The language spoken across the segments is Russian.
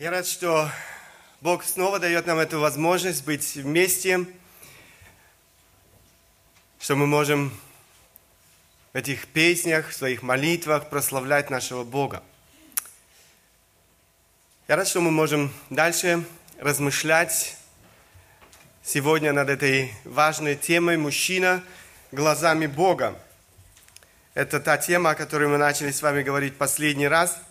Я рад, что Бог снова дает нам эту возможность быть вместе, что мы можем в этих песнях, в своих молитвах прославлять нашего Бога. Я рад, что мы можем дальше размышлять сегодня над этой важной темой «Мужчина глазами Бога». Это та тема, о которой мы начали с вами говорить последний раз –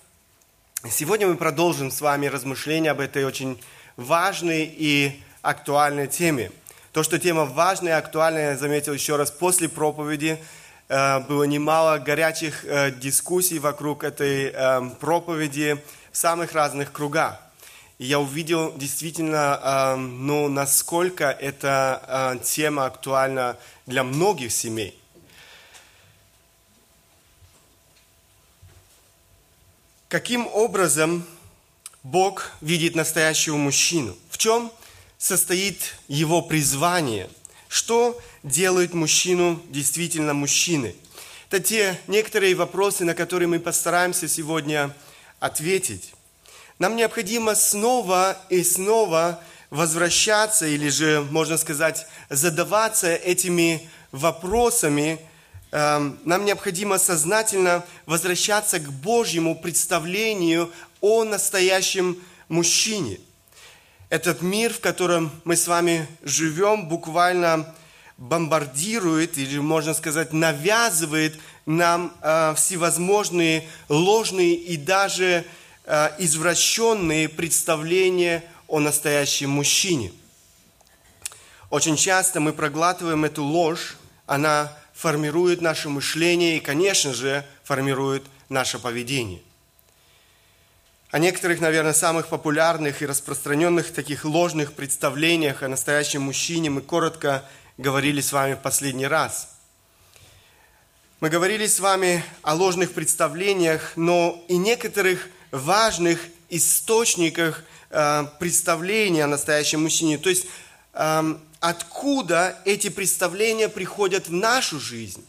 Сегодня мы продолжим с вами размышления об этой очень важной и актуальной теме. То, что тема важная и актуальная, я заметил еще раз после проповеди, э, было немало горячих э, дискуссий вокруг этой э, проповеди в самых разных кругах. И я увидел действительно, ну, насколько эта тема актуальна для многих семей. Каким образом Бог видит настоящего мужчину? В чем состоит его призвание? Что делает мужчину действительно мужчиной? Это те некоторые вопросы, на которые мы постараемся сегодня ответить. Нам необходимо снова и снова возвращаться, или же, можно сказать, задаваться этими вопросами, нам необходимо сознательно возвращаться к Божьему представлению о настоящем мужчине. Этот мир, в котором мы с вами живем, буквально бомбардирует, или можно сказать, навязывает нам э, всевозможные ложные и даже э, извращенные представления о настоящем мужчине. Очень часто мы проглатываем эту ложь, она формирует наше мышление и, конечно же, формирует наше поведение. О некоторых, наверное, самых популярных и распространенных таких ложных представлениях о настоящем мужчине мы коротко говорили с вами в последний раз. Мы говорили с вами о ложных представлениях, но и некоторых важных источниках э, представления о настоящем мужчине. То есть эм, откуда эти представления приходят в нашу жизнь.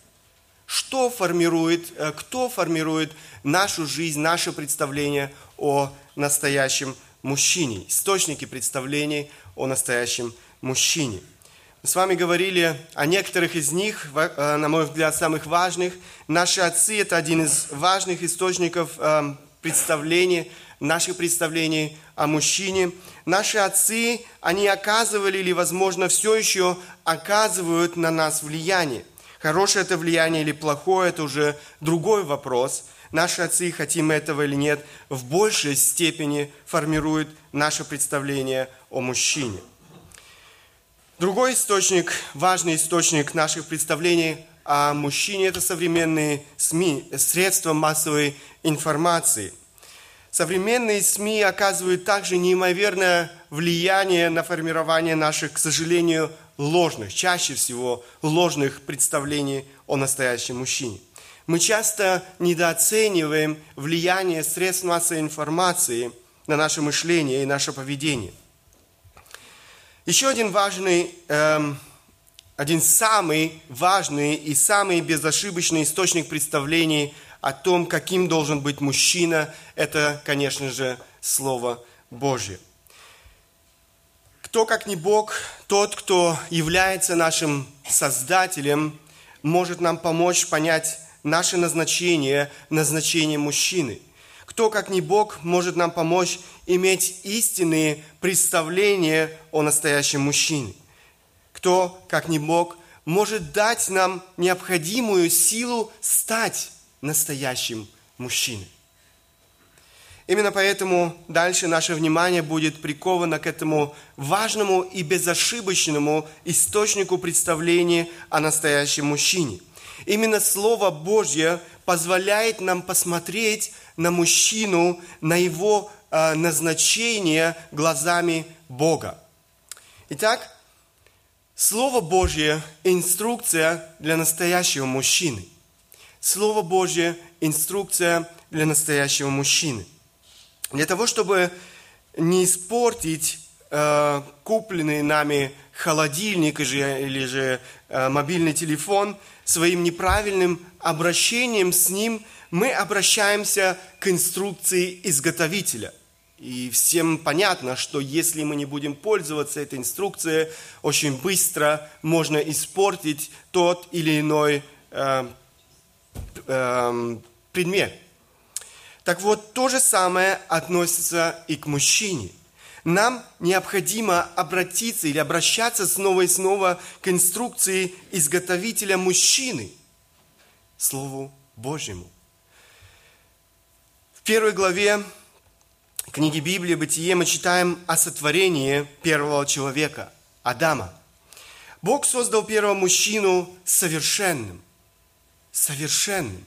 Что формирует, э, кто формирует нашу жизнь, наше представление о настоящем мужчине, источники представлений о настоящем мужчине. Мы с вами говорили о некоторых из них, э, на мой взгляд, самых важных. Наши отцы – это один из важных источников э, представлений, наших представлений о мужчине. Наши отцы, они оказывали или, возможно, все еще оказывают на нас влияние. Хорошее это влияние или плохое, это уже другой вопрос. Наши отцы, хотим этого или нет, в большей степени формируют наше представление о мужчине. Другой источник, важный источник наших представлений о мужчине – это современные СМИ, средства массовой информации – Современные СМИ оказывают также неимоверное влияние на формирование наших, к сожалению, ложных, чаще всего ложных представлений о настоящем мужчине. Мы часто недооцениваем влияние средств массовой информации на наше мышление и наше поведение. Еще один важный, эм, один самый важный и самый безошибочный источник представлений – о том, каким должен быть мужчина, это, конечно же, Слово Божье. Кто, как не Бог, тот, кто является нашим Создателем, может нам помочь понять наше назначение, назначение мужчины. Кто, как не Бог, может нам помочь иметь истинные представления о настоящем мужчине. Кто, как не Бог, может дать нам необходимую силу стать настоящим мужчиной. Именно поэтому дальше наше внимание будет приковано к этому важному и безошибочному источнику представления о настоящем мужчине. Именно Слово Божье позволяет нам посмотреть на мужчину, на его э, назначение глазами Бога. Итак, Слово Божье – инструкция для настоящего мужчины – Слово Божье – инструкция для настоящего мужчины. Для того, чтобы не испортить э, купленный нами холодильник или, или же э, мобильный телефон своим неправильным обращением с ним, мы обращаемся к инструкции изготовителя. И всем понятно, что если мы не будем пользоваться этой инструкцией, очень быстро можно испортить тот или иной э, э, предмет. Так вот, то же самое относится и к мужчине. Нам необходимо обратиться или обращаться снова и снова к инструкции изготовителя мужчины, Слову Божьему. В первой главе книги Библии «Бытие» мы читаем о сотворении первого человека, Адама. Бог создал первого мужчину совершенным. Совершенным.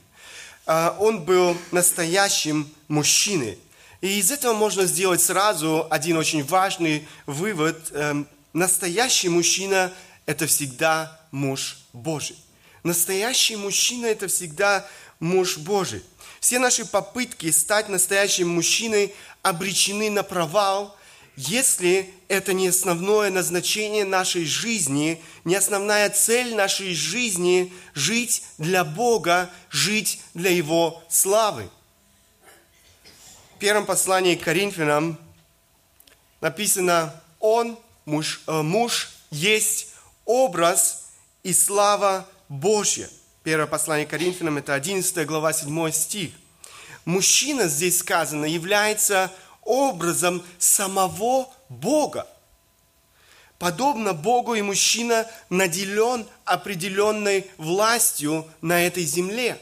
А, он был настоящим мужчиной. И из этого можно сделать сразу один очень важный вывод. Эм, настоящий мужчина – это всегда муж Божий. Настоящий мужчина – это всегда муж Божий. Все наши попытки стать настоящим мужчиной обречены на провал, если это не основное назначение нашей жизни, не основная цель нашей жизни – жить для Бога, жить для Его славы. В первом послании к Коринфянам написано «Он, муж, э, муж есть образ и слава Божья». Первое послание к Коринфянам, это 11 глава, 7 стих. Мужчина здесь сказано является образом самого Бога. Подобно Богу и мужчина наделен определенной властью на этой земле,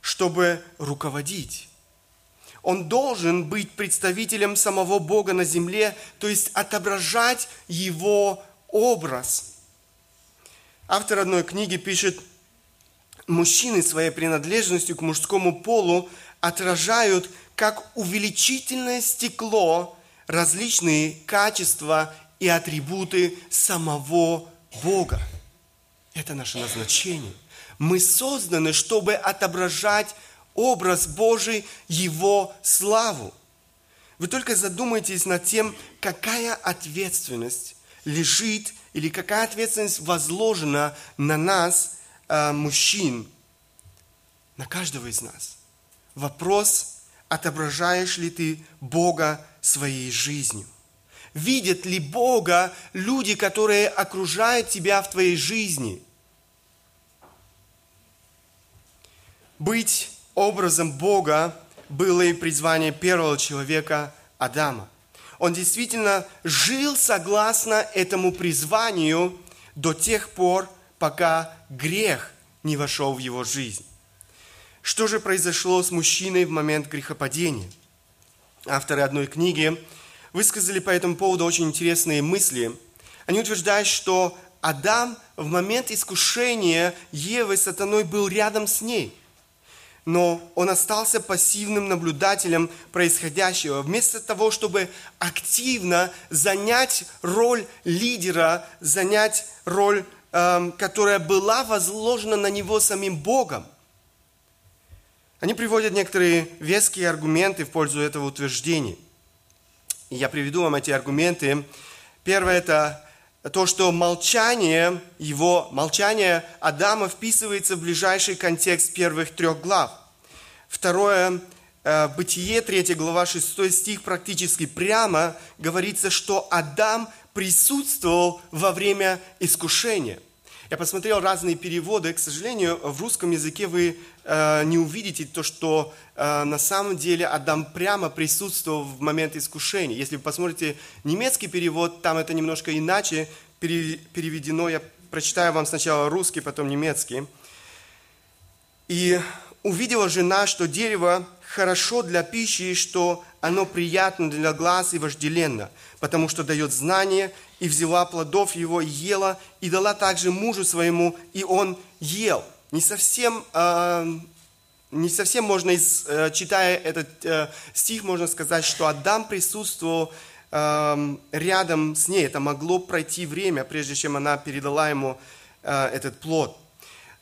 чтобы руководить. Он должен быть представителем самого Бога на земле, то есть отображать его образ. Автор одной книги пишет, мужчины своей принадлежностью к мужскому полу отражают как увеличительное стекло различные качества и атрибуты самого Бога. Это наше назначение. Мы созданы, чтобы отображать образ Божий, Его славу. Вы только задумайтесь над тем, какая ответственность лежит или какая ответственность возложена на нас – э, мужчин, на каждого из нас. Вопрос, отображаешь ли ты Бога своей жизнью? Видят ли Бога люди, которые окружают тебя в твоей жизни? Быть образом Бога было и призвание первого человека Адама. Он действительно жил согласно этому призванию до тех пор, пока грех не вошел в его жизнь. Что же произошло с мужчиной в момент грехопадения? Авторы одной книги высказали по этому поводу очень интересные мысли. Они утверждают, что Адам в момент искушения Евы сатаной был рядом с ней. Но он остался пассивным наблюдателем происходящего. Вместо того, чтобы активно занять роль лидера, занять роль Эм, которая была возложена на него самим Богом. Они приводят некоторые веские аргументы в пользу этого утверждения. И я приведу вам эти аргументы. Первое – это то, что молчание его, молчание Адама вписывается в ближайший контекст первых трех глав. Второе э, Бытие, 3 глава, 6 стих, практически прямо говорится, что Адам присутствовал во время искушения. Я посмотрел разные переводы. К сожалению, в русском языке вы э, не увидите то, что э, на самом деле Адам прямо присутствовал в момент искушения. Если вы посмотрите немецкий перевод, там это немножко иначе переведено. Я прочитаю вам сначала русский, потом немецкий. И увидела жена, что дерево хорошо для пищи, и что оно приятно для глаз и вожделенно, потому что дает знание, и взяла плодов его, и ела, и дала также мужу своему, и он ел. Не совсем, э, не совсем можно, из, э, читая этот э, стих, можно сказать, что Адам присутствовал э, рядом с ней. Это могло пройти время, прежде чем она передала ему э, этот плод.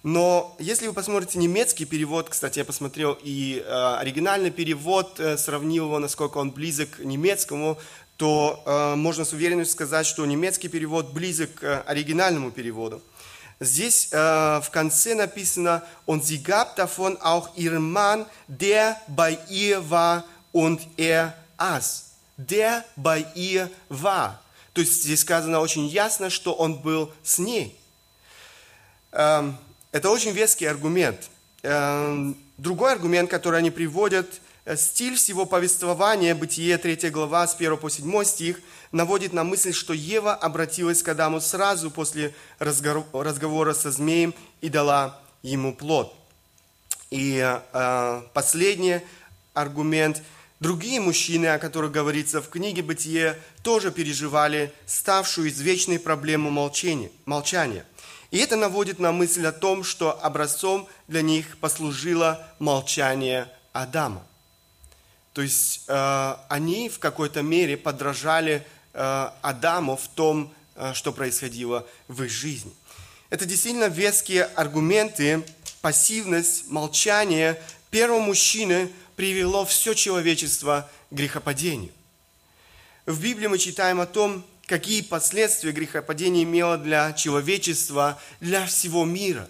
Но если вы посмотрите немецкий перевод, кстати, я посмотрел и э, оригинальный перевод, э, сравнил его, насколько он близок к немецкому, то э, можно с уверенностью сказать, что немецкий перевод близок к оригинальному переводу. Здесь äh, в конце написано, und sie gab davon auch ihrem Mann, der bei ihr war, und er Ас, der bei ihr war. То есть здесь сказано очень ясно, что он был с ней. Эм, это очень веский аргумент. Эм, другой аргумент, который они приводят, э, стиль всего повествования, Бытие 3 глава с 1 по 7 стих, наводит на мысль, что Ева обратилась к Адаму сразу после разговора со змеем и дала ему плод. И э, последний аргумент. Другие мужчины, о которых говорится в книге «Бытие», тоже переживали ставшую извечной проблему молчания. молчания. И это наводит на мысль о том, что образцом для них послужило молчание Адама. То есть э, они в какой-то мере подражали э, Адаму в том, э, что происходило в их жизни. Это действительно веские аргументы, пассивность, молчание первого мужчины привело все человечество к грехопадению. В Библии мы читаем о том, какие последствия грехопадение имело для человечества, для всего мира.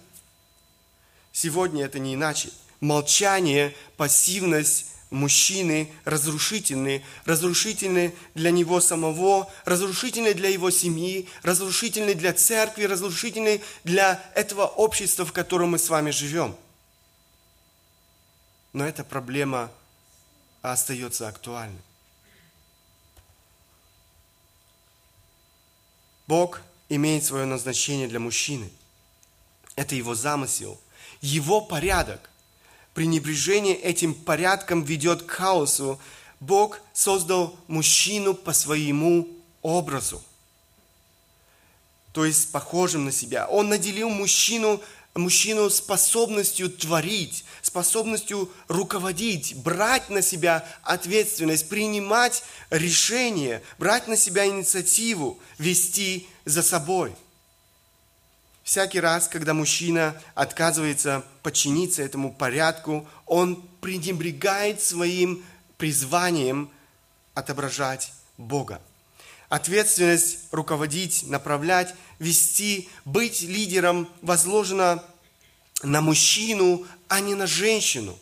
Сегодня это не иначе. Молчание, пассивность мужчины разрушительны, разрушительны для него самого, разрушительны для его семьи, разрушительны для церкви, разрушительны для этого общества, в котором мы с вами живем. Но эта проблема остается актуальной. Бог имеет свое назначение для мужчины. Это его замысел, его порядок. Пренебрежение этим порядком ведет к хаосу. Бог создал мужчину по своему образу, то есть похожим на себя. Он наделил мужчину мужчину способностью творить, способностью руководить, брать на себя ответственность, принимать решения, брать на себя инициативу, вести за собой. Всякий раз, когда мужчина отказывается подчиниться этому порядку, он пренебрегает своим призванием отображать Бога. Ответственность руководить, направлять, вести, быть лидером возложена на мужчину, а не на женщину.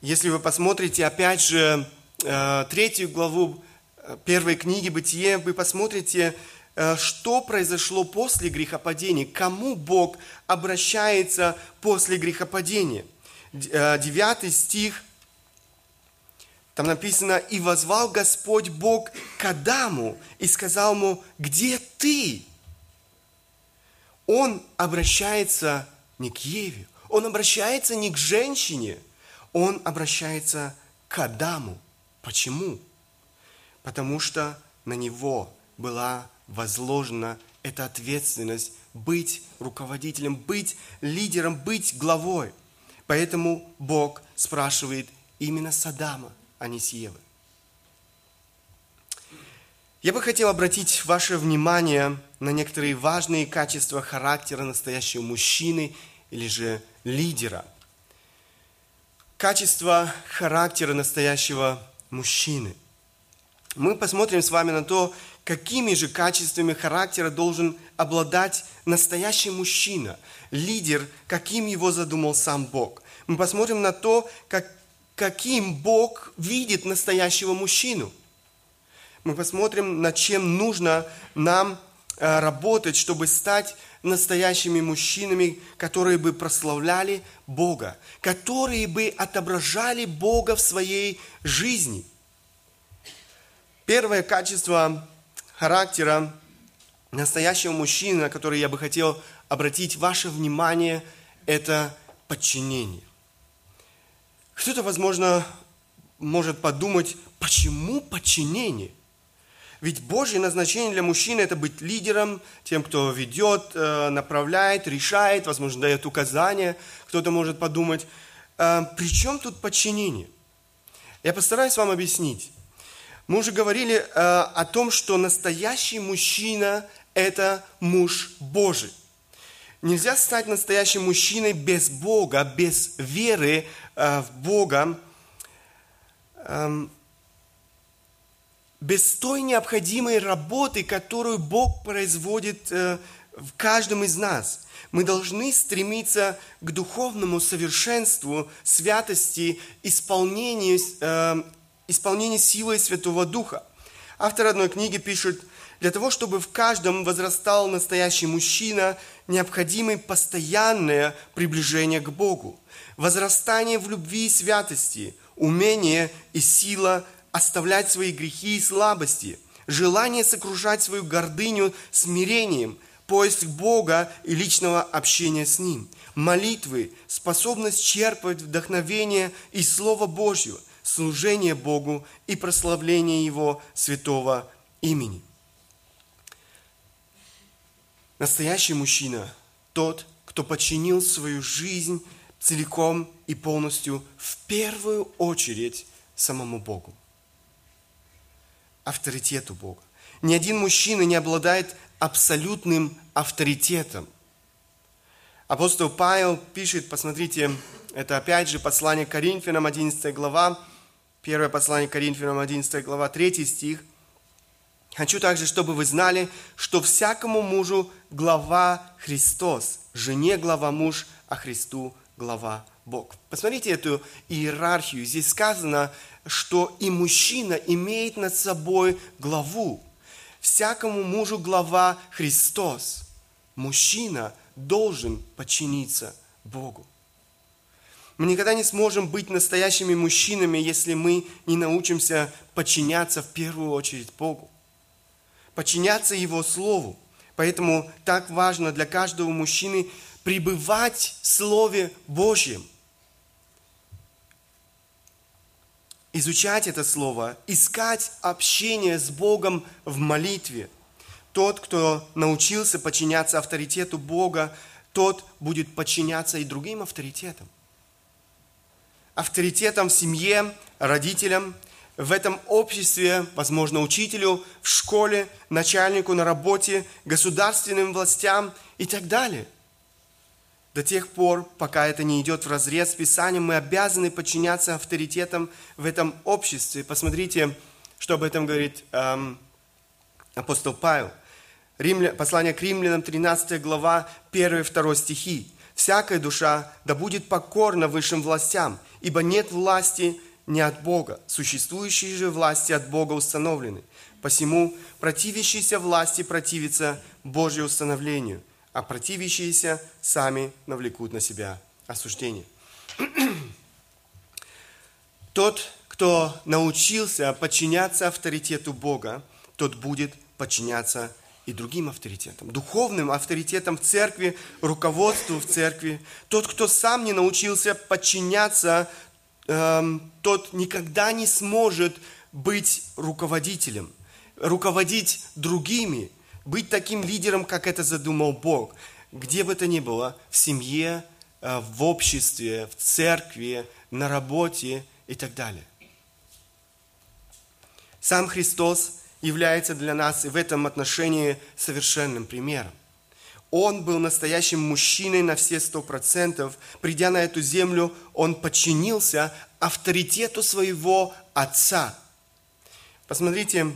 Если вы посмотрите, опять же, э, третью главу э, первой книги «Бытие», вы посмотрите, что произошло после грехопадения, кому Бог обращается после грехопадения. Девятый стих, там написано, «И возвал Господь Бог к Адаму и сказал ему, где ты?» Он обращается не к Еве, он обращается не к женщине, он обращается к Адаму. Почему? Потому что на него была возложена эта ответственность быть руководителем, быть лидером, быть главой. Поэтому Бог спрашивает именно с Адама, а не с Евы. Я бы хотел обратить ваше внимание на некоторые важные качества характера настоящего мужчины или же лидера. Качество характера настоящего мужчины. Мы посмотрим с вами на то, какими же качествами характера должен обладать настоящий мужчина, лидер, каким его задумал сам Бог. Мы посмотрим на то, как, каким Бог видит настоящего мужчину – мы посмотрим, над чем нужно нам э, работать, чтобы стать настоящими мужчинами, которые бы прославляли Бога, которые бы отображали Бога в своей жизни. Первое качество характера настоящего мужчины, на которое я бы хотел обратить ваше внимание, это подчинение. Кто-то, возможно, может подумать, почему подчинение – ведь Божье назначение для мужчины – это быть лидером, тем, кто ведет, э, направляет, решает, возможно, дает указания. Кто-то может подумать, «Э, при чем тут подчинение? Я постараюсь вам объяснить. Мы уже говорили э, о том, что настоящий мужчина – это муж Божий. Нельзя стать настоящим мужчиной без Бога, без веры в Бога. Эм, без той необходимой работы, которую Бог производит э, в каждом из нас. Мы должны стремиться к духовному совершенству, святости, исполнению, э, исполнение силой Святого Духа. Автор одной книги пишет, для того, чтобы в каждом возрастал настоящий мужчина, необходимо постоянное приближение к Богу, возрастание в любви и святости, умение и сила оставлять свои грехи и слабости, желание сокрушать свою гордыню смирением, поиск Бога и личного общения с Ним, молитвы, способность черпать вдохновение и Слово Божье, служение Богу и прославление Его святого имени – Настоящий мужчина – тот, кто подчинил свою жизнь целиком и полностью в первую очередь самому Богу, авторитету Бога. Ни один мужчина не обладает абсолютным авторитетом. Апостол Павел пишет, посмотрите, это опять же послание Коринфянам, 11 глава, первое послание Коринфянам, 11 глава, 3 стих. Хочу также, чтобы вы знали, что всякому мужу глава Христос, жене глава муж, а Христу глава Бог. Посмотрите эту иерархию. Здесь сказано, что и мужчина имеет над собой главу. Всякому мужу глава Христос. Мужчина должен подчиниться Богу. Мы никогда не сможем быть настоящими мужчинами, если мы не научимся подчиняться в первую очередь Богу подчиняться Его Слову. Поэтому так важно для каждого мужчины пребывать в Слове Божьем. Изучать это Слово, искать общение с Богом в молитве. Тот, кто научился подчиняться авторитету Бога, тот будет подчиняться и другим авторитетам. Авторитетам в семье, родителям – в этом обществе, возможно, учителю, в школе, начальнику на работе, государственным властям и так далее. До тех пор, пока это не идет в разрез с Писанием, мы обязаны подчиняться авторитетам в этом обществе. Посмотрите, что об этом говорит эм, апостол Павел. Римля, послание к римлянам, 13 глава, 1 и 2 стихи. «Всякая душа да будет покорна высшим властям, ибо нет власти не от Бога. Существующие же власти от Бога установлены. Посему противящиеся власти противятся Божьему установлению, а противящиеся сами навлекут на себя осуждение. Тот, кто научился подчиняться авторитету Бога, тот будет подчиняться и другим авторитетам, духовным авторитетам в церкви, руководству в церкви. Тот, кто сам не научился подчиняться Эм, тот никогда не сможет быть руководителем, руководить другими, быть таким лидером, как это задумал Бог. Где бы то ни было, в семье, э, в обществе, в церкви, на работе и так далее. Сам Христос является для нас в этом отношении совершенным примером. Он был настоящим мужчиной на все сто процентов. Придя на эту землю, он подчинился авторитету своего отца. Посмотрите,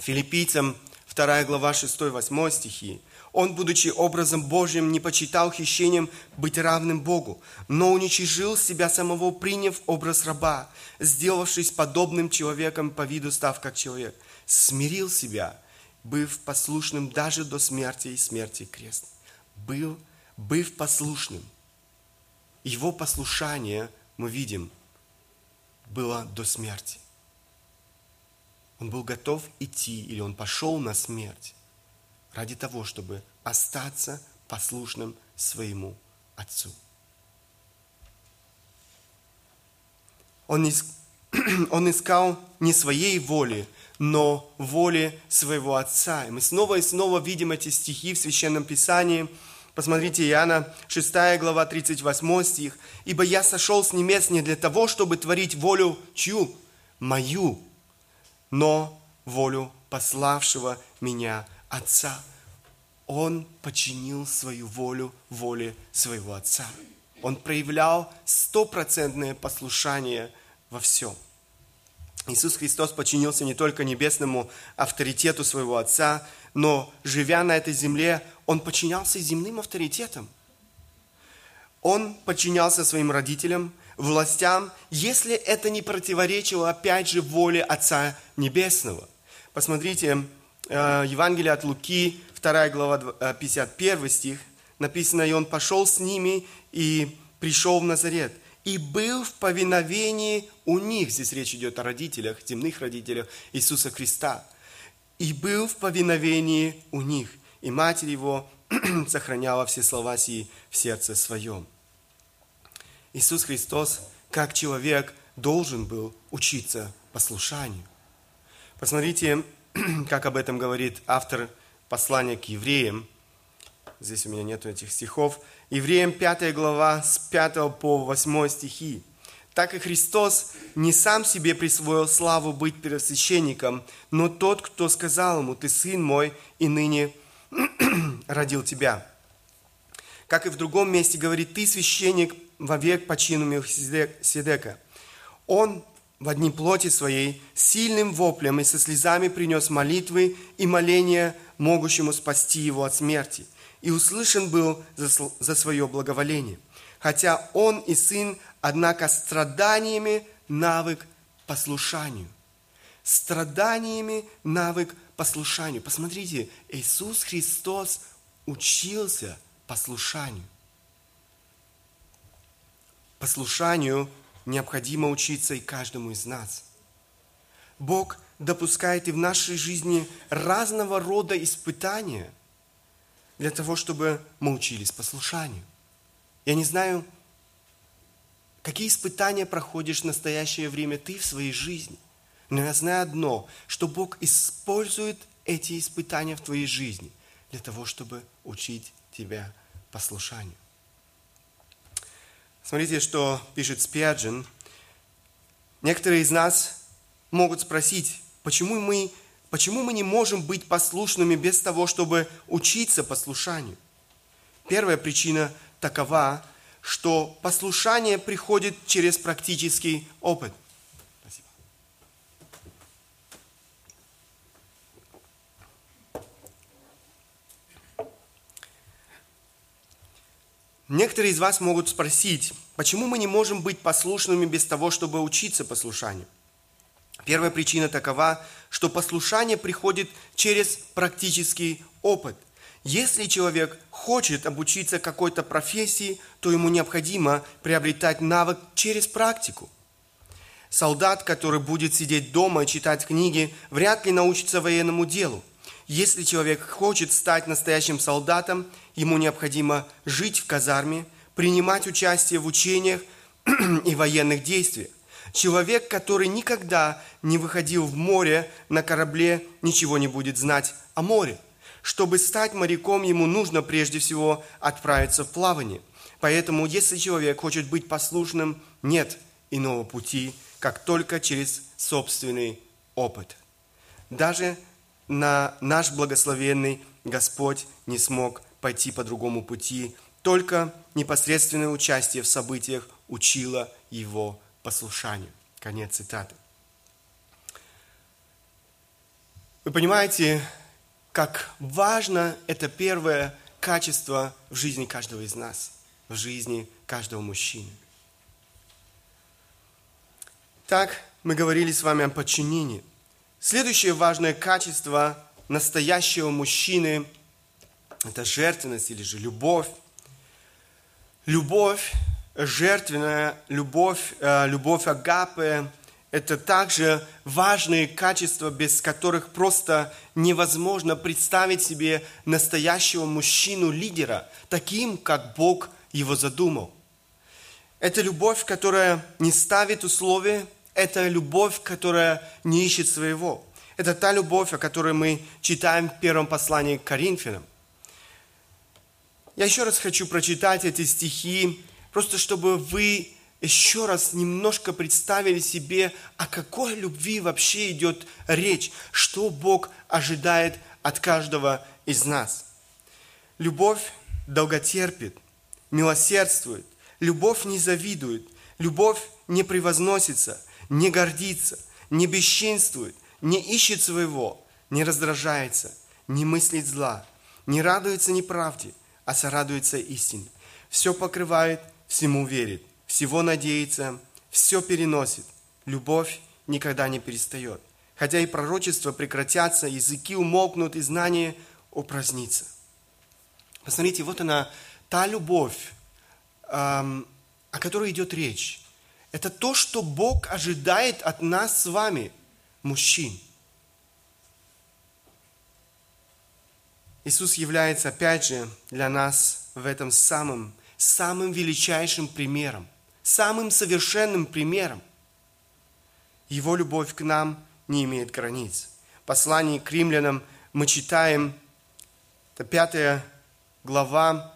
филиппийцам 2 глава 6-8 стихи. Он, будучи образом Божьим, не почитал хищением быть равным Богу, но уничижил себя самого, приняв образ раба, сделавшись подобным человеком по виду, став как человек. Смирил себя – быв послушным даже до смерти и смерти крест. Был, быв послушным. Его послушание, мы видим, было до смерти. Он был готов идти, или он пошел на смерть ради того, чтобы остаться послушным своему Отцу. Он, искал не своей воли, но воле своего Отца. И мы снова и снова видим эти стихи в Священном Писании. Посмотрите, Иоанна 6 глава 38 стих. «Ибо я сошел с небес не для того, чтобы творить волю чью? Мою, но волю пославшего меня Отца». Он подчинил свою волю воле своего Отца. Он проявлял стопроцентное послушание во всем. Иисус Христос подчинился не только небесному авторитету своего Отца, но, живя на этой земле, Он подчинялся земным авторитетам. Он подчинялся своим родителям, властям, если это не противоречило, опять же, воле Отца Небесного. Посмотрите, э, Евангелие от Луки, 2 глава, 51 стих, написано, «И он пошел с ними и пришел в Назарет, и был в повиновении у них». Здесь речь идет о родителях, земных родителях Иисуса Христа. «И был в повиновении у них, и матерь его сохраняла все слова сии в сердце своем». Иисус Христос, как человек, должен был учиться послушанию. Посмотрите, как об этом говорит автор послания к евреям. Здесь у меня нету этих стихов. Евреям 5 глава с 5 по 8 стихи. Так и Христос не сам себе присвоил славу быть первосвященником, но тот, кто сказал ему, ты сын мой, и ныне родил тебя. Как и в другом месте говорит, ты священник вовек по чину Мелхиседека. Он в одни плоти своей сильным воплем и со слезами принес молитвы и моления, могущему спасти его от смерти. И услышан был за, за свое благоволение. Хотя он и сын, однако страданиями навык послушанию. Страданиями навык послушанию. Посмотрите, Иисус Христос учился послушанию. Послушанию необходимо учиться и каждому из нас. Бог допускает и в нашей жизни разного рода испытания для того, чтобы мы учились послушанию. Я не знаю, какие испытания проходишь в настоящее время ты в своей жизни. Но я знаю одно, что Бог использует эти испытания в твоей жизни для того, чтобы учить тебя послушанию. Смотрите, что пишет Спиаджин. Некоторые из нас могут спросить, почему мы, почему мы не можем быть послушными без того, чтобы учиться послушанию? Первая причина такова, что послушание приходит через практический опыт. Некоторые из вас могут спросить, почему мы не можем быть послушными без того, чтобы учиться послушанию? Первая причина такова, что послушание приходит через практический опыт. Если человек хочет обучиться какой-то профессии, то ему необходимо приобретать навык через практику. Солдат, который будет сидеть дома и читать книги, вряд ли научится военному делу – если человек хочет стать настоящим солдатом, ему необходимо жить в казарме, принимать участие в учениях и военных действиях. Человек, который никогда не выходил в море на корабле, ничего не будет знать о море. Чтобы стать моряком, ему нужно прежде всего отправиться в плавание. Поэтому, если человек хочет быть послушным, нет иного пути, как только через собственный опыт. Даже на наш благословенный Господь не смог пойти по другому пути, только непосредственное участие в событиях учило его послушанию. Конец цитаты. Вы понимаете, как важно это первое качество в жизни каждого из нас, в жизни каждого мужчины. Так, мы говорили с вами о подчинении – Следующее важное качество настоящего мужчины – это жертвенность или же любовь. Любовь, жертвенная любовь, э, любовь агапы – это также важные качества, без которых просто невозможно представить себе настоящего мужчину-лидера, таким, как Бог его задумал. Это любовь, которая не ставит условия, это любовь, которая не ищет своего. Это та любовь, о которой мы читаем в первом послании к Коринфянам. Я еще раз хочу прочитать эти стихи, просто чтобы вы еще раз немножко представили себе, о какой любви вообще идет речь, что Бог ожидает от каждого из нас. Любовь долготерпит, милосердствует, любовь не завидует, любовь не превозносится – не гордится, не бесчинствует, не ищет своего, не раздражается, не мыслит зла, не радуется неправде, а сорадуется истине. Все покрывает, всему верит, всего надеется, все переносит. Любовь никогда не перестает. Хотя и пророчества прекратятся, языки умолкнут, и знание упразднится. Посмотрите, вот она, та любовь, эм, о которой идет речь. Это то, что Бог ожидает от нас с вами, мужчин. Иисус является, опять же, для нас в этом самым, самым величайшим примером, самым совершенным примером. Его любовь к нам не имеет границ. В послании к римлянам мы читаем, это пятая глава,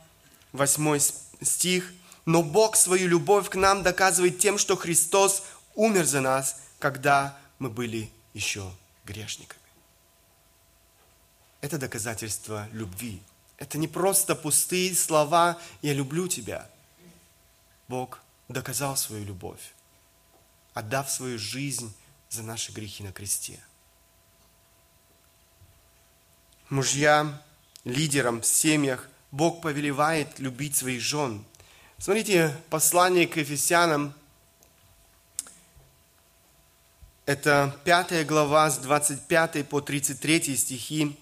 восьмой стих, «Но Бог свою любовь к нам доказывает тем, что Христос умер за нас, когда мы были еще грешниками». Это доказательство любви. Это не просто пустые слова «я люблю тебя». Бог доказал свою любовь, отдав свою жизнь за наши грехи на кресте. Мужья, лидерам в семьях Бог повелевает любить своих жен. Смотрите, послание к Ефесянам, это пятая глава с 25 по 33 стихи.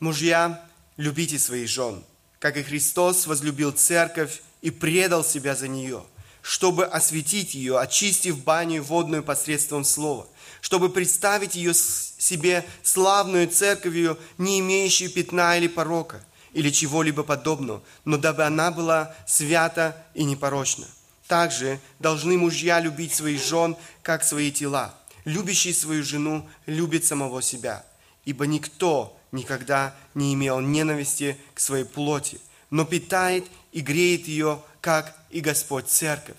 Мужья, любите своих жен, как и Христос возлюбил церковь и предал себя за нее, чтобы осветить ее, очистив баню водную посредством слова, чтобы представить ее себе славную церковью, не имеющей пятна или порока, или чего-либо подобного, но дабы она была свята и непорочна. Также должны мужья любить своих жен, как свои тела. Любящий свою жену любит самого себя, ибо никто никогда не имел ненависти к своей плоти, но питает и греет ее, как и Господь Церковь.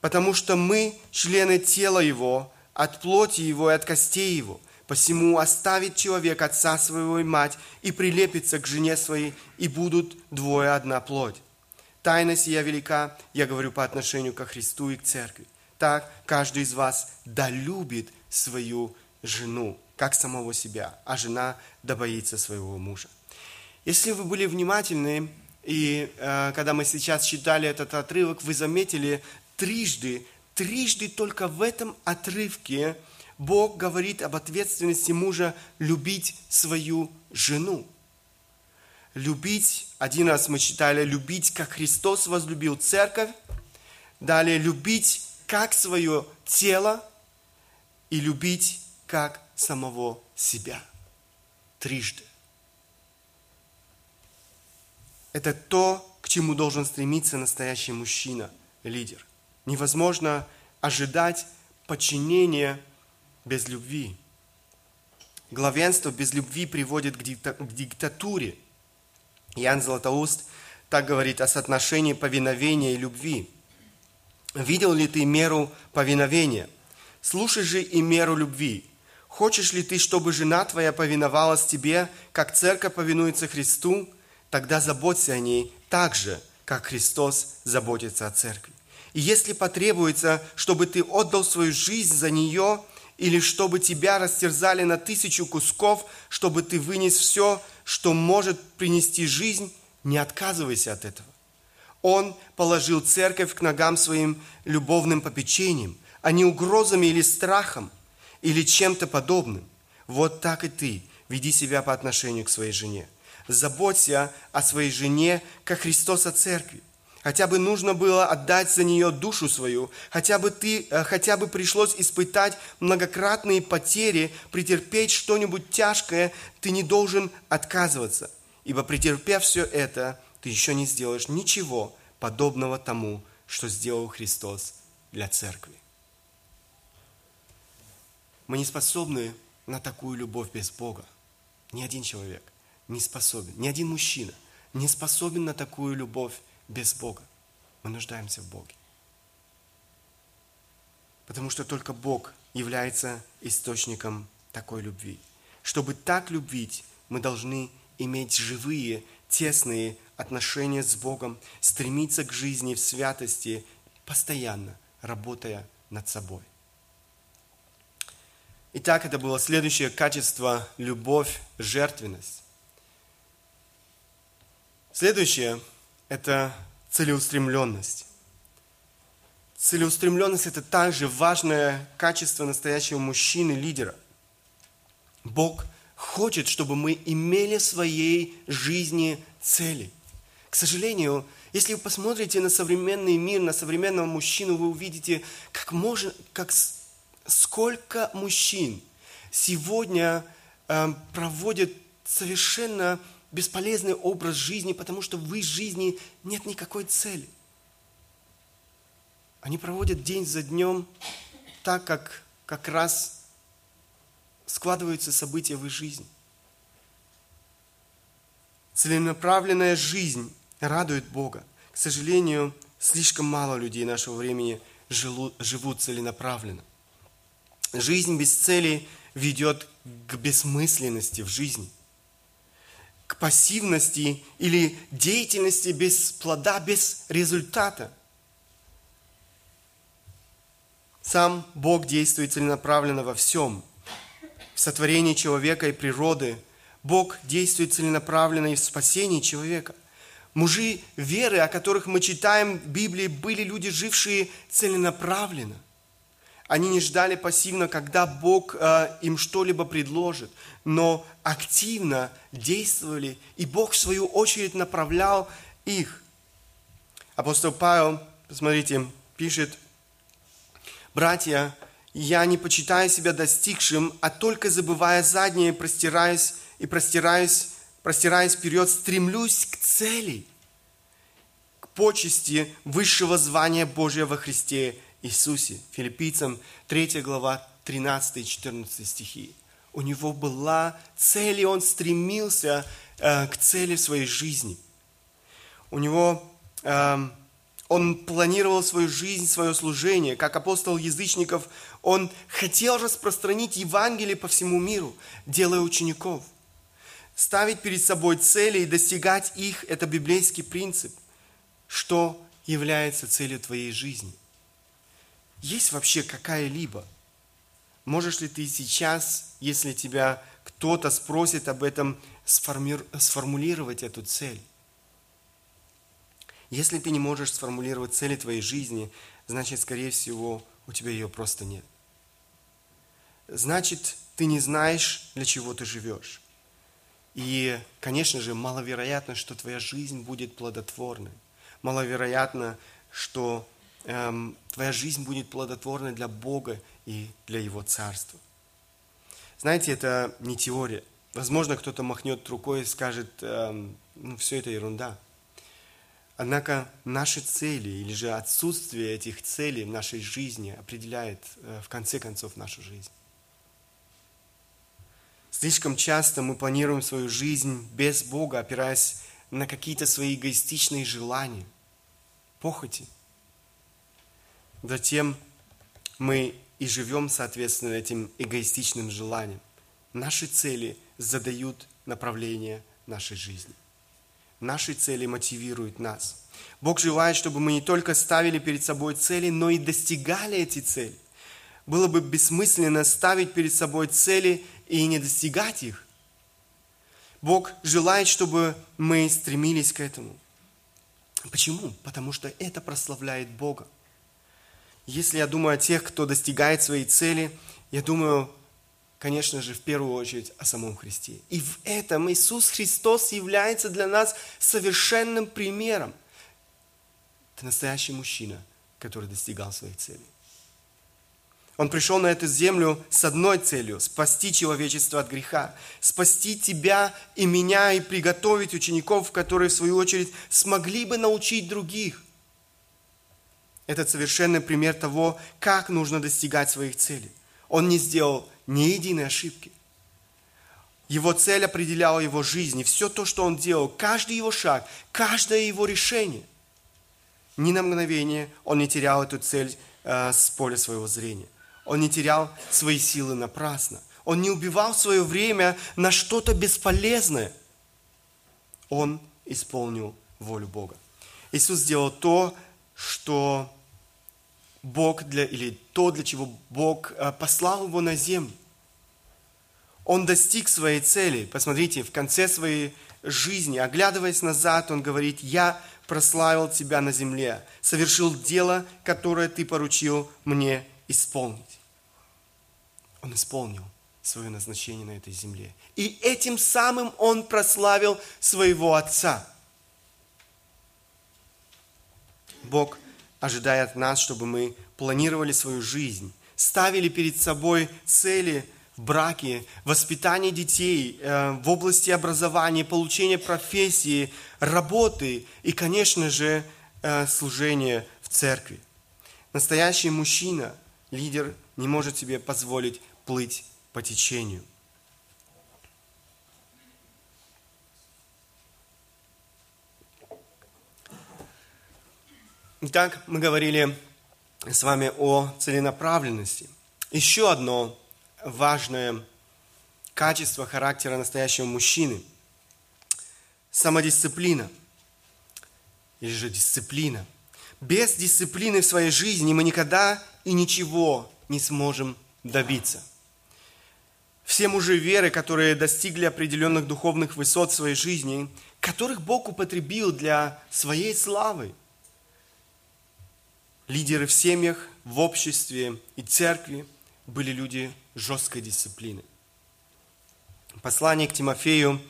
Потому что мы члены тела Его, от плоти Его и от костей Его. Посему оставит человек отца своего и мать и прилепится к жене своей, и будут двое одна плоть. Тайна сия велика, я говорю по отношению ко Христу и к церкви. Так каждый из вас долюбит свою жену, как самого себя, а жена да боится своего мужа. Если вы были внимательны, и э, когда мы сейчас читали этот отрывок, вы заметили трижды Трижды только в этом отрывке Бог говорит об ответственности мужа любить свою жену. Любить, один раз мы читали, любить, как Христос возлюбил церковь. Далее, любить, как свое тело. И любить, как самого себя. Трижды. Это то, к чему должен стремиться настоящий мужчина, лидер. Невозможно ожидать подчинения без любви. Главенство без любви приводит к, диктатуре. Ян Златоуст так говорит о соотношении повиновения и любви. Видел ли ты меру повиновения? Слушай же и меру любви. Хочешь ли ты, чтобы жена твоя повиновалась тебе, как церковь повинуется Христу? Тогда заботься о ней так же, как Христос заботится о церкви. И если потребуется, чтобы ты отдал свою жизнь за нее, или чтобы тебя растерзали на тысячу кусков, чтобы ты вынес все, что может принести жизнь, не отказывайся от этого. Он положил церковь к ногам своим любовным попечением, а не угрозами или страхом, или чем-то подобным. Вот так и ты веди себя по отношению к своей жене. Заботься о своей жене, как Христос о церкви. Хотя бы нужно было отдать за нее душу свою, хотя бы, ты, э, хотя бы пришлось испытать многократные потери, претерпеть что-нибудь тяжкое, ты не должен отказываться. Ибо претерпев все это, ты еще не сделаешь ничего подобного тому, что сделал Христос для церкви. Мы не способны на такую любовь без Бога. Ни один человек не способен, ни один мужчина не способен на такую любовь без Бога. Мы нуждаемся в Боге. Потому что только Бог является источником такой любви. Чтобы так любить, мы должны иметь живые, тесные отношения с Богом, стремиться к жизни в святости, постоянно работая над собой. Итак, это было следующее качество – любовь, жертвенность. Следующее – это целеустремленность. Целеустремленность – это также важное качество настоящего мужчины-лидера. Бог хочет, чтобы мы имели в своей жизни цели. К сожалению, если вы посмотрите на современный мир, на современного мужчину, вы увидите, как, можно, как сколько мужчин сегодня э, проводят совершенно бесполезный образ жизни, потому что в их жизни нет никакой цели – они проводят день за днем так, как как раз складываются события в их жизни. Целенаправленная жизнь радует Бога. К сожалению, слишком мало людей нашего времени живут целенаправленно. Жизнь без цели ведет к бессмысленности в жизни, к пассивности или деятельности без плода, без результата – Сам Бог действует целенаправленно во всем. В сотворении человека и природы Бог действует целенаправленно и в спасении человека. Мужи веры, о которых мы читаем в Библии, были люди, жившие целенаправленно. Они не ждали пассивно, когда Бог э, им что-либо предложит, но активно действовали, и Бог в свою очередь направлял их. Апостол Павел, посмотрите, пишет Братья, я не почитаю себя достигшим, а только забывая заднее, простираясь и простираясь, простираясь вперед, стремлюсь к цели, к почести высшего звания Божия во Христе Иисусе. Филиппийцам 3 глава 13 и 14 стихи. У него была цель, и он стремился э, к цели своей жизни. У него э, он планировал свою жизнь, свое служение. Как апостол язычников, он хотел распространить Евангелие по всему миру, делая учеников. Ставить перед собой цели и достигать их – это библейский принцип. Что является целью твоей жизни? Есть вообще какая-либо? Можешь ли ты сейчас, если тебя кто-то спросит об этом, сформулировать эту цель? Если ты не можешь сформулировать цели твоей жизни, значит, скорее всего, у тебя ее просто нет. Значит, ты не знаешь, для чего ты живешь. И, конечно же, маловероятно, что твоя жизнь будет плодотворной. Маловероятно, что твоя жизнь будет плодотворной для Бога и для Его Царства. Знаете, это не теория. Возможно, кто-то махнет рукой и скажет, эм, ну, все это ерунда. Однако наши цели или же отсутствие этих целей в нашей жизни определяет э, в конце концов нашу жизнь. Слишком часто мы планируем свою жизнь без Бога, опираясь на какие-то свои эгоистичные желания, похоти. Затем мы и живем соответственно этим эгоистичным желаниям. Наши цели задают направление нашей жизни. Наши цели мотивируют нас. Бог желает, чтобы мы не только ставили перед собой цели, но и достигали эти цели. Было бы бессмысленно ставить перед собой цели и не достигать их. Бог желает, чтобы мы стремились к этому. Почему? Потому что это прославляет Бога. Если я думаю о тех, кто достигает своей цели, я думаю конечно же, в первую очередь о самом Христе. И в этом Иисус Христос является для нас совершенным примером. Это настоящий мужчина, который достигал своих целей. Он пришел на эту землю с одной целью – спасти человечество от греха, спасти тебя и меня и приготовить учеников, которые, в свою очередь, смогли бы научить других. Это совершенный пример того, как нужно достигать своих целей. Он не сделал ни единой ошибки. Его цель определяла его жизнь, и все то, что он делал, каждый его шаг, каждое его решение. Ни на мгновение он не терял эту цель э, с поля своего зрения. Он не терял свои силы напрасно. Он не убивал свое время на что-то бесполезное. Он исполнил волю Бога. Иисус сделал то, что Бог для, или то, для чего Бог э, послал его на землю. Он достиг своей цели. Посмотрите, в конце своей жизни, оглядываясь назад, он говорит, я прославил тебя на земле, совершил дело, которое ты поручил мне исполнить. Он исполнил свое назначение на этой земле. И этим самым он прославил своего Отца. Бог ожидает от нас, чтобы мы планировали свою жизнь, ставили перед собой цели в браке, воспитание детей, э, в области образования, получения профессии, работы и, конечно же, э, служение в церкви. Настоящий мужчина, лидер, не может себе позволить плыть по течению. Итак, мы говорили с вами о целенаправленности. Еще одно важное качество характера настоящего мужчины – самодисциплина или же дисциплина. Без дисциплины в своей жизни мы никогда и ничего не сможем добиться. Все мужи веры, которые достигли определенных духовных высот в своей жизни, которых Бог употребил для своей славы, лидеры в семьях, в обществе и церкви были люди жесткой дисциплины. Послание к Тимофею,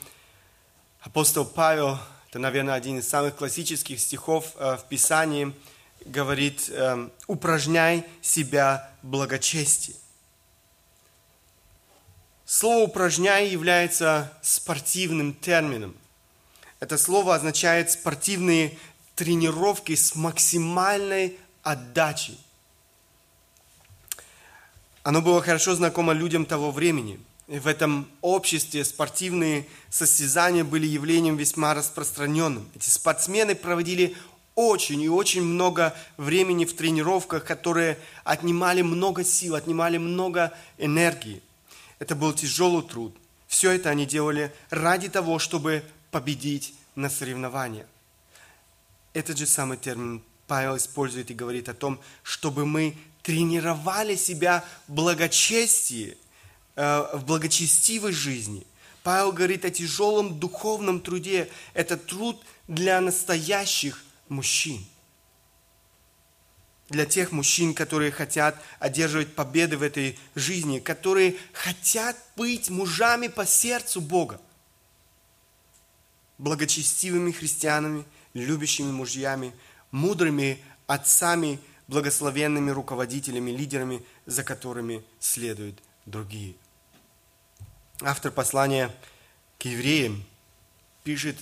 апостол Павел, это, наверное, один из самых классических стихов э, в Писании, говорит, э, упражняй себя в благочестии. Слово «упражняй» является спортивным термином. Это слово означает спортивные тренировки с максимальной отдачей. Оно было хорошо знакомо людям того времени. В этом обществе спортивные состязания были явлением весьма распространенным. Эти спортсмены проводили очень и очень много времени в тренировках, которые отнимали много сил, отнимали много энергии. Это был тяжелый труд. Все это они делали ради того, чтобы победить на соревнованиях. Этот же самый термин Павел использует и говорит о том, чтобы мы тренировали себя в благочестии, э, в благочестивой жизни. Павел говорит о тяжелом духовном труде. Это труд для настоящих мужчин. Для тех мужчин, которые хотят одерживать победы в этой жизни, которые хотят быть мужами по сердцу Бога. Благочестивыми христианами, любящими мужьями, мудрыми отцами – благословенными руководителями, лидерами, за которыми следуют другие. Автор послания к евреям пишет,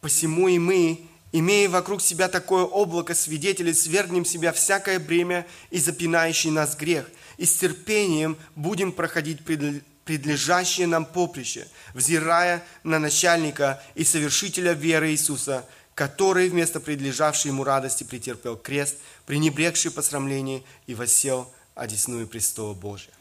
«Посему и мы, имея вокруг себя такое облако свидетелей, свергнем себя всякое бремя и запинающий нас грех, и с терпением будем проходить предлежащее нам поприще, взирая на начальника и совершителя веры Иисуса, который вместо предлежавшей ему радости претерпел крест, пренебрегший посрамление и воссел одесную престола Божия.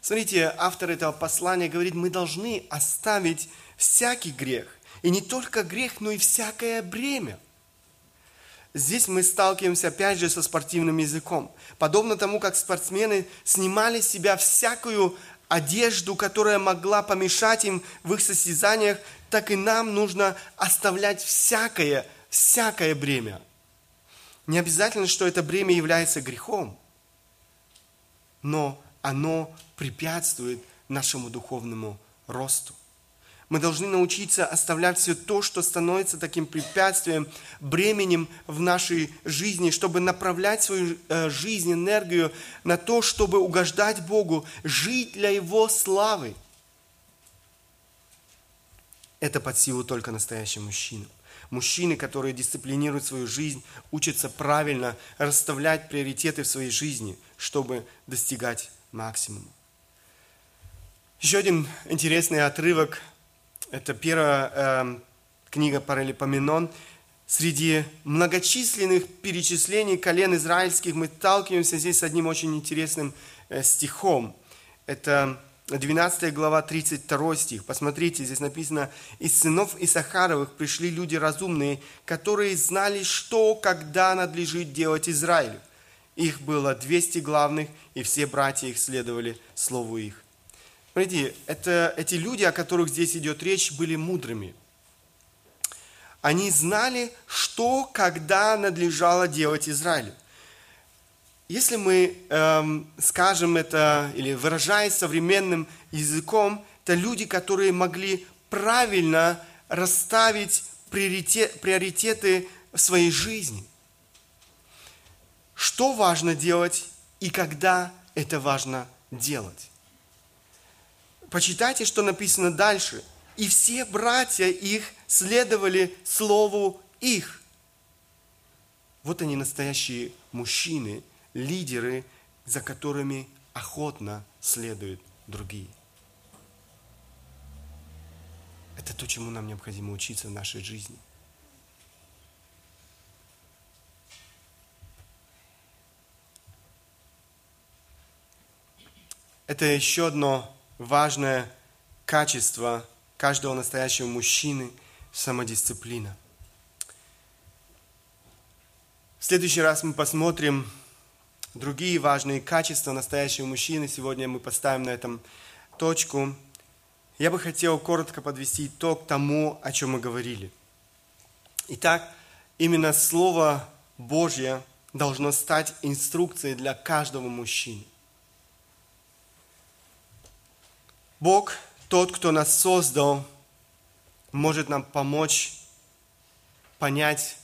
Смотрите, автор этого послания говорит, мы должны оставить всякий грех. И не только грех, но и всякое бремя. Здесь мы сталкиваемся опять же со спортивным языком. Подобно тому, как спортсмены снимали с себя всякую одежду, которая могла помешать им в их состязаниях, так и нам нужно оставлять всякое, всякое бремя. Не обязательно, что это бремя является грехом, но оно препятствует нашему духовному росту. Мы должны научиться оставлять все то, что становится таким препятствием, бременем в нашей жизни, чтобы направлять свою э, жизнь, энергию на то, чтобы угождать Богу, жить для Его славы. Это под силу только настоящим мужчинам. Мужчины, которые дисциплинируют свою жизнь, учатся правильно расставлять приоритеты в своей жизни, чтобы достигать максимума. Еще один интересный отрывок это первая э, книга Паралипоменон. Среди многочисленных перечислений колен израильских мы сталкиваемся здесь с одним очень интересным э, стихом. Это 12 глава, 32 стих. Посмотрите, здесь написано, «Из сынов Исахаровых пришли люди разумные, которые знали, что, когда надлежит делать Израилю. Их было 200 главных, и все братья их следовали слову их». Смотрите, это, эти люди, о которых здесь идет речь, были мудрыми. Они знали, что, когда надлежало делать Израилю. Если мы эм, скажем это или выражаясь современным языком, это люди, которые могли правильно расставить приоритет, приоритеты в своей жизни. Что важно делать и когда это важно делать. Почитайте, что написано дальше. И все братья их следовали слову их. Вот они настоящие мужчины, лидеры, за которыми охотно следуют другие. Это то, чему нам необходимо учиться в нашей жизни. Это еще одно важное качество каждого настоящего мужчины – самодисциплина. В следующий раз мы посмотрим другие важные качества настоящего мужчины. Сегодня мы поставим на этом точку. Я бы хотел коротко подвести итог тому, о чем мы говорили. Итак, именно Слово Божье должно стать инструкцией для каждого мужчины – Бог, тот, кто нас создал, может нам помочь понять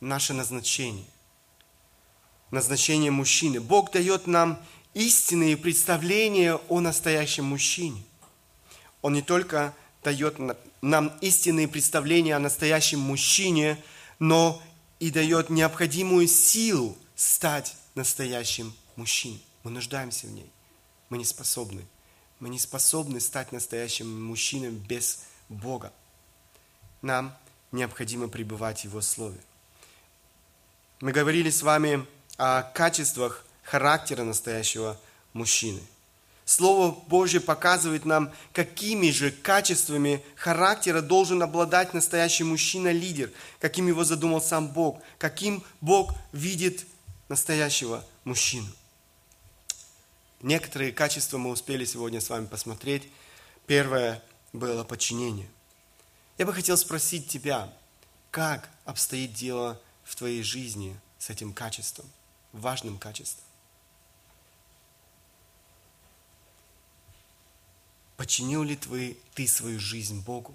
наше назначение. Назначение мужчины. Бог дает нам истинные представления о настоящем мужчине. Он не только дает нам истинные представления о настоящем мужчине, но и дает необходимую силу стать настоящим мужчиной. Мы нуждаемся в ней. Мы не способны мы не способны стать настоящим мужчиной без Бога. Нам необходимо пребывать в Его Слове. Мы говорили с вами о качествах характера настоящего мужчины. Слово Божье показывает нам, какими же качествами характера должен обладать настоящий мужчина-лидер, каким его задумал сам Бог, каким Бог видит настоящего мужчину. Некоторые качества мы успели сегодня с вами посмотреть. Первое было подчинение. Я бы хотел спросить тебя, как обстоит дело в твоей жизни с этим качеством, важным качеством? Починил ли ты, ты свою жизнь Богу?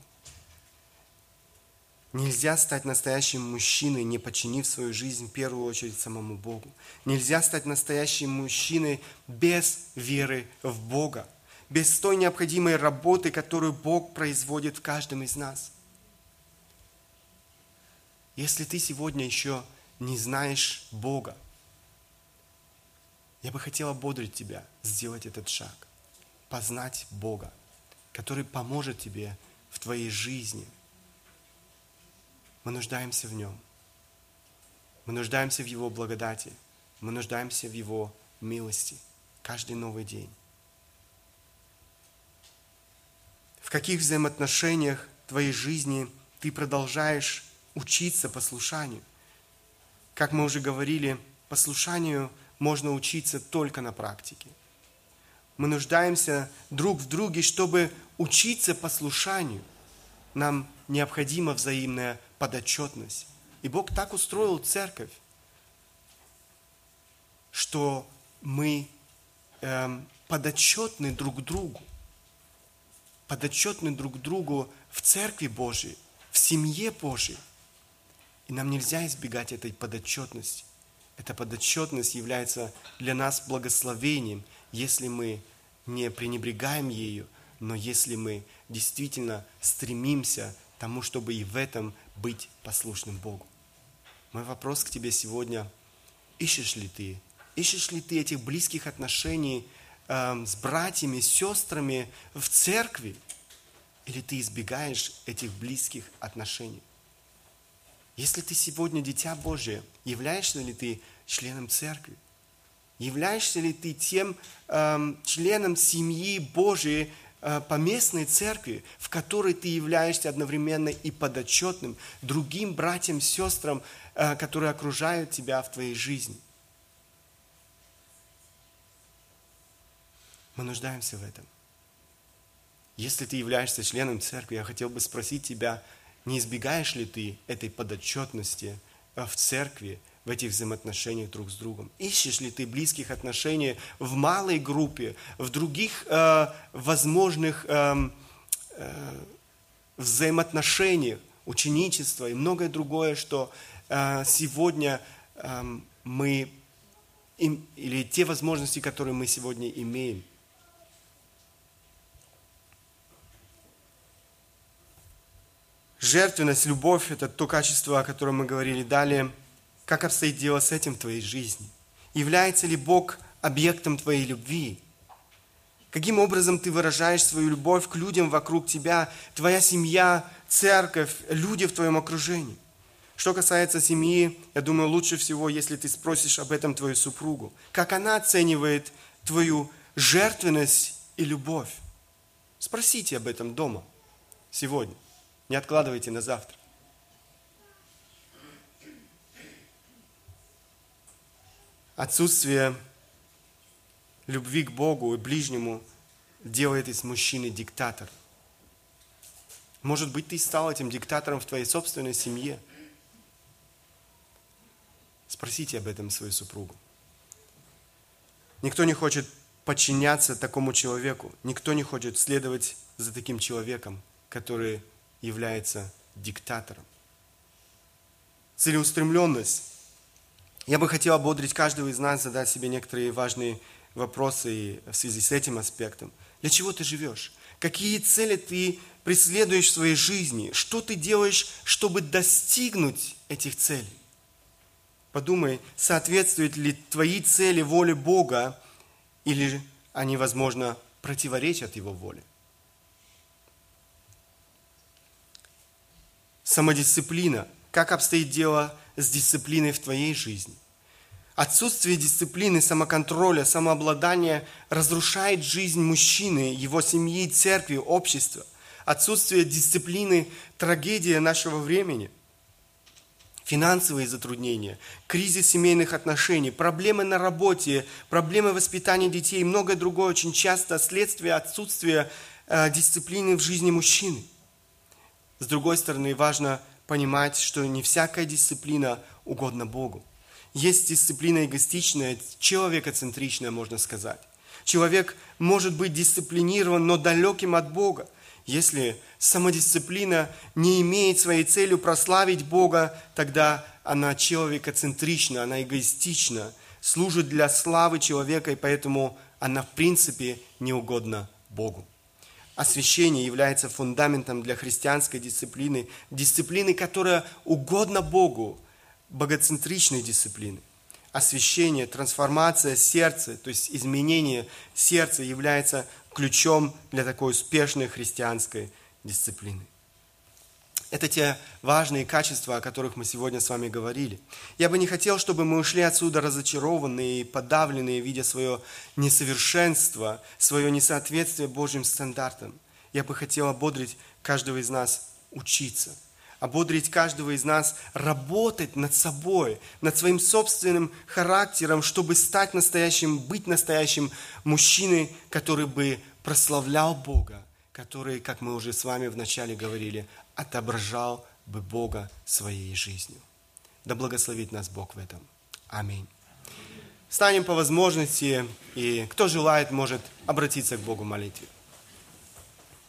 Нельзя стать настоящим мужчиной, не подчинив свою жизнь в первую очередь самому Богу. Нельзя стать настоящим мужчиной без веры в Бога, без той необходимой работы, которую Бог производит в каждом из нас. Если ты сегодня еще не знаешь Бога, я бы хотел ободрить тебя сделать этот шаг, познать Бога, который поможет тебе в твоей жизни – мы нуждаемся в Нем. Мы нуждаемся в Его благодати. Мы нуждаемся в Его милости каждый новый день. В каких взаимоотношениях твоей жизни ты продолжаешь учиться послушанию? Как мы уже говорили, послушанию можно учиться только на практике. Мы нуждаемся друг в друге, чтобы учиться послушанию. Нам необходима взаимная подотчетность. И Бог так устроил церковь, что мы эм, подотчетны друг другу. Подотчетны друг другу в церкви Божьей, в семье Божьей. И нам нельзя избегать этой подотчетности. Эта подотчетность является для нас благословением, если мы не пренебрегаем ею, но если мы действительно стремимся тому, чтобы и в этом быть послушным Богу. Мой вопрос к тебе сегодня, ищешь ли ты, ищешь ли ты этих близких отношений э, с братьями, с сестрами в церкви, или ты избегаешь этих близких отношений? Если ты сегодня дитя Божие, являешься ли ты членом церкви? Являешься ли ты тем э, членом семьи Божией, поместной церкви, в которой ты являешься одновременно и подотчетным другим братьям, сестрам, э, которые окружают тебя в твоей жизни. Мы нуждаемся в этом. Если ты являешься членом церкви, я хотел бы спросить тебя, Не избегаешь ли ты этой подотчетности э, в церкви, в этих взаимоотношениях друг с другом? Ищешь ли ты близких отношений в малой группе, в других э, возможных э, э, взаимоотношениях, ученичества и многое другое, что э, сегодня э, мы им, или те возможности, которые мы сегодня имеем. Жертвенность, любовь – это то качество, о котором мы говорили далее. Как обстоит дело с этим в твоей жизни? Является ли Бог объектом твоей любви? Каким образом ты выражаешь свою любовь к людям вокруг тебя, твоя семья, церковь, люди в твоем окружении? Что касается семьи, я думаю, лучше всего, если ты спросишь об этом твою супругу. Как она оценивает твою жертвенность и любовь? Спросите об этом дома, сегодня. Не откладывайте на завтра. Отсутствие любви к Богу и ближнему делает из мужчины диктатор. Может быть, ты стал этим диктатором в твоей собственной семье – Спросите об этом свою супругу. Никто не хочет подчиняться такому человеку. Никто не хочет следовать за таким человеком, который является диктатором. Целеустремленность. Я бы хотел ободрить каждого из нас, задать себе некоторые важные вопросы в связи с этим аспектом. Для чего ты живешь? Какие цели ты преследуешь в своей жизни? Что ты делаешь, чтобы достигнуть этих целей? Подумай, соответствуют ли твои цели воле Бога, или они, возможно, противоречат Его воле. Самодисциплина. Как обстоит дело с дисциплиной в твоей жизни? Отсутствие дисциплины, самоконтроля, самообладания разрушает жизнь мужчины, его семьи, церкви, общества. Отсутствие дисциплины – трагедия нашего времени – финансовые затруднения, кризис семейных отношений, проблемы на работе, проблемы воспитания детей и многое другое очень часто следствие отсутствия э, дисциплины в жизни мужчины. С другой стороны, важно понимать, что не всякая дисциплина угодна Богу. Есть дисциплина эгоистичная, человекоцентричная, можно сказать. Человек может быть дисциплинирован, но далеким от Бога – если самодисциплина не имеет своей целью прославить Бога, тогда она человекоцентрична, она эгоистична, служит для славы человека, и поэтому она в принципе не угодна Богу. Освящение является фундаментом для христианской дисциплины, дисциплины, которая угодна Богу, богоцентричной дисциплины. Освящение, трансформация сердца, то есть изменение сердца является ключом для такой успешной христианской дисциплины. Это те важные качества, о которых мы сегодня с вами говорили. Я бы не хотел, чтобы мы ушли отсюда разочарованные и подавленные, видя свое несовершенство, свое несоответствие Божьим стандартам. Я бы хотел ободрить каждого из нас учиться – ободрить каждого из нас работать над собой, над своим собственным характером, чтобы стать настоящим, быть настоящим мужчиной, который бы прославлял Бога, который, как мы уже с вами вначале говорили, отображал бы Бога своей жизнью. Да благословит нас Бог в этом. Аминь. Станем по возможности, и кто желает, может обратиться к Богу в молитве.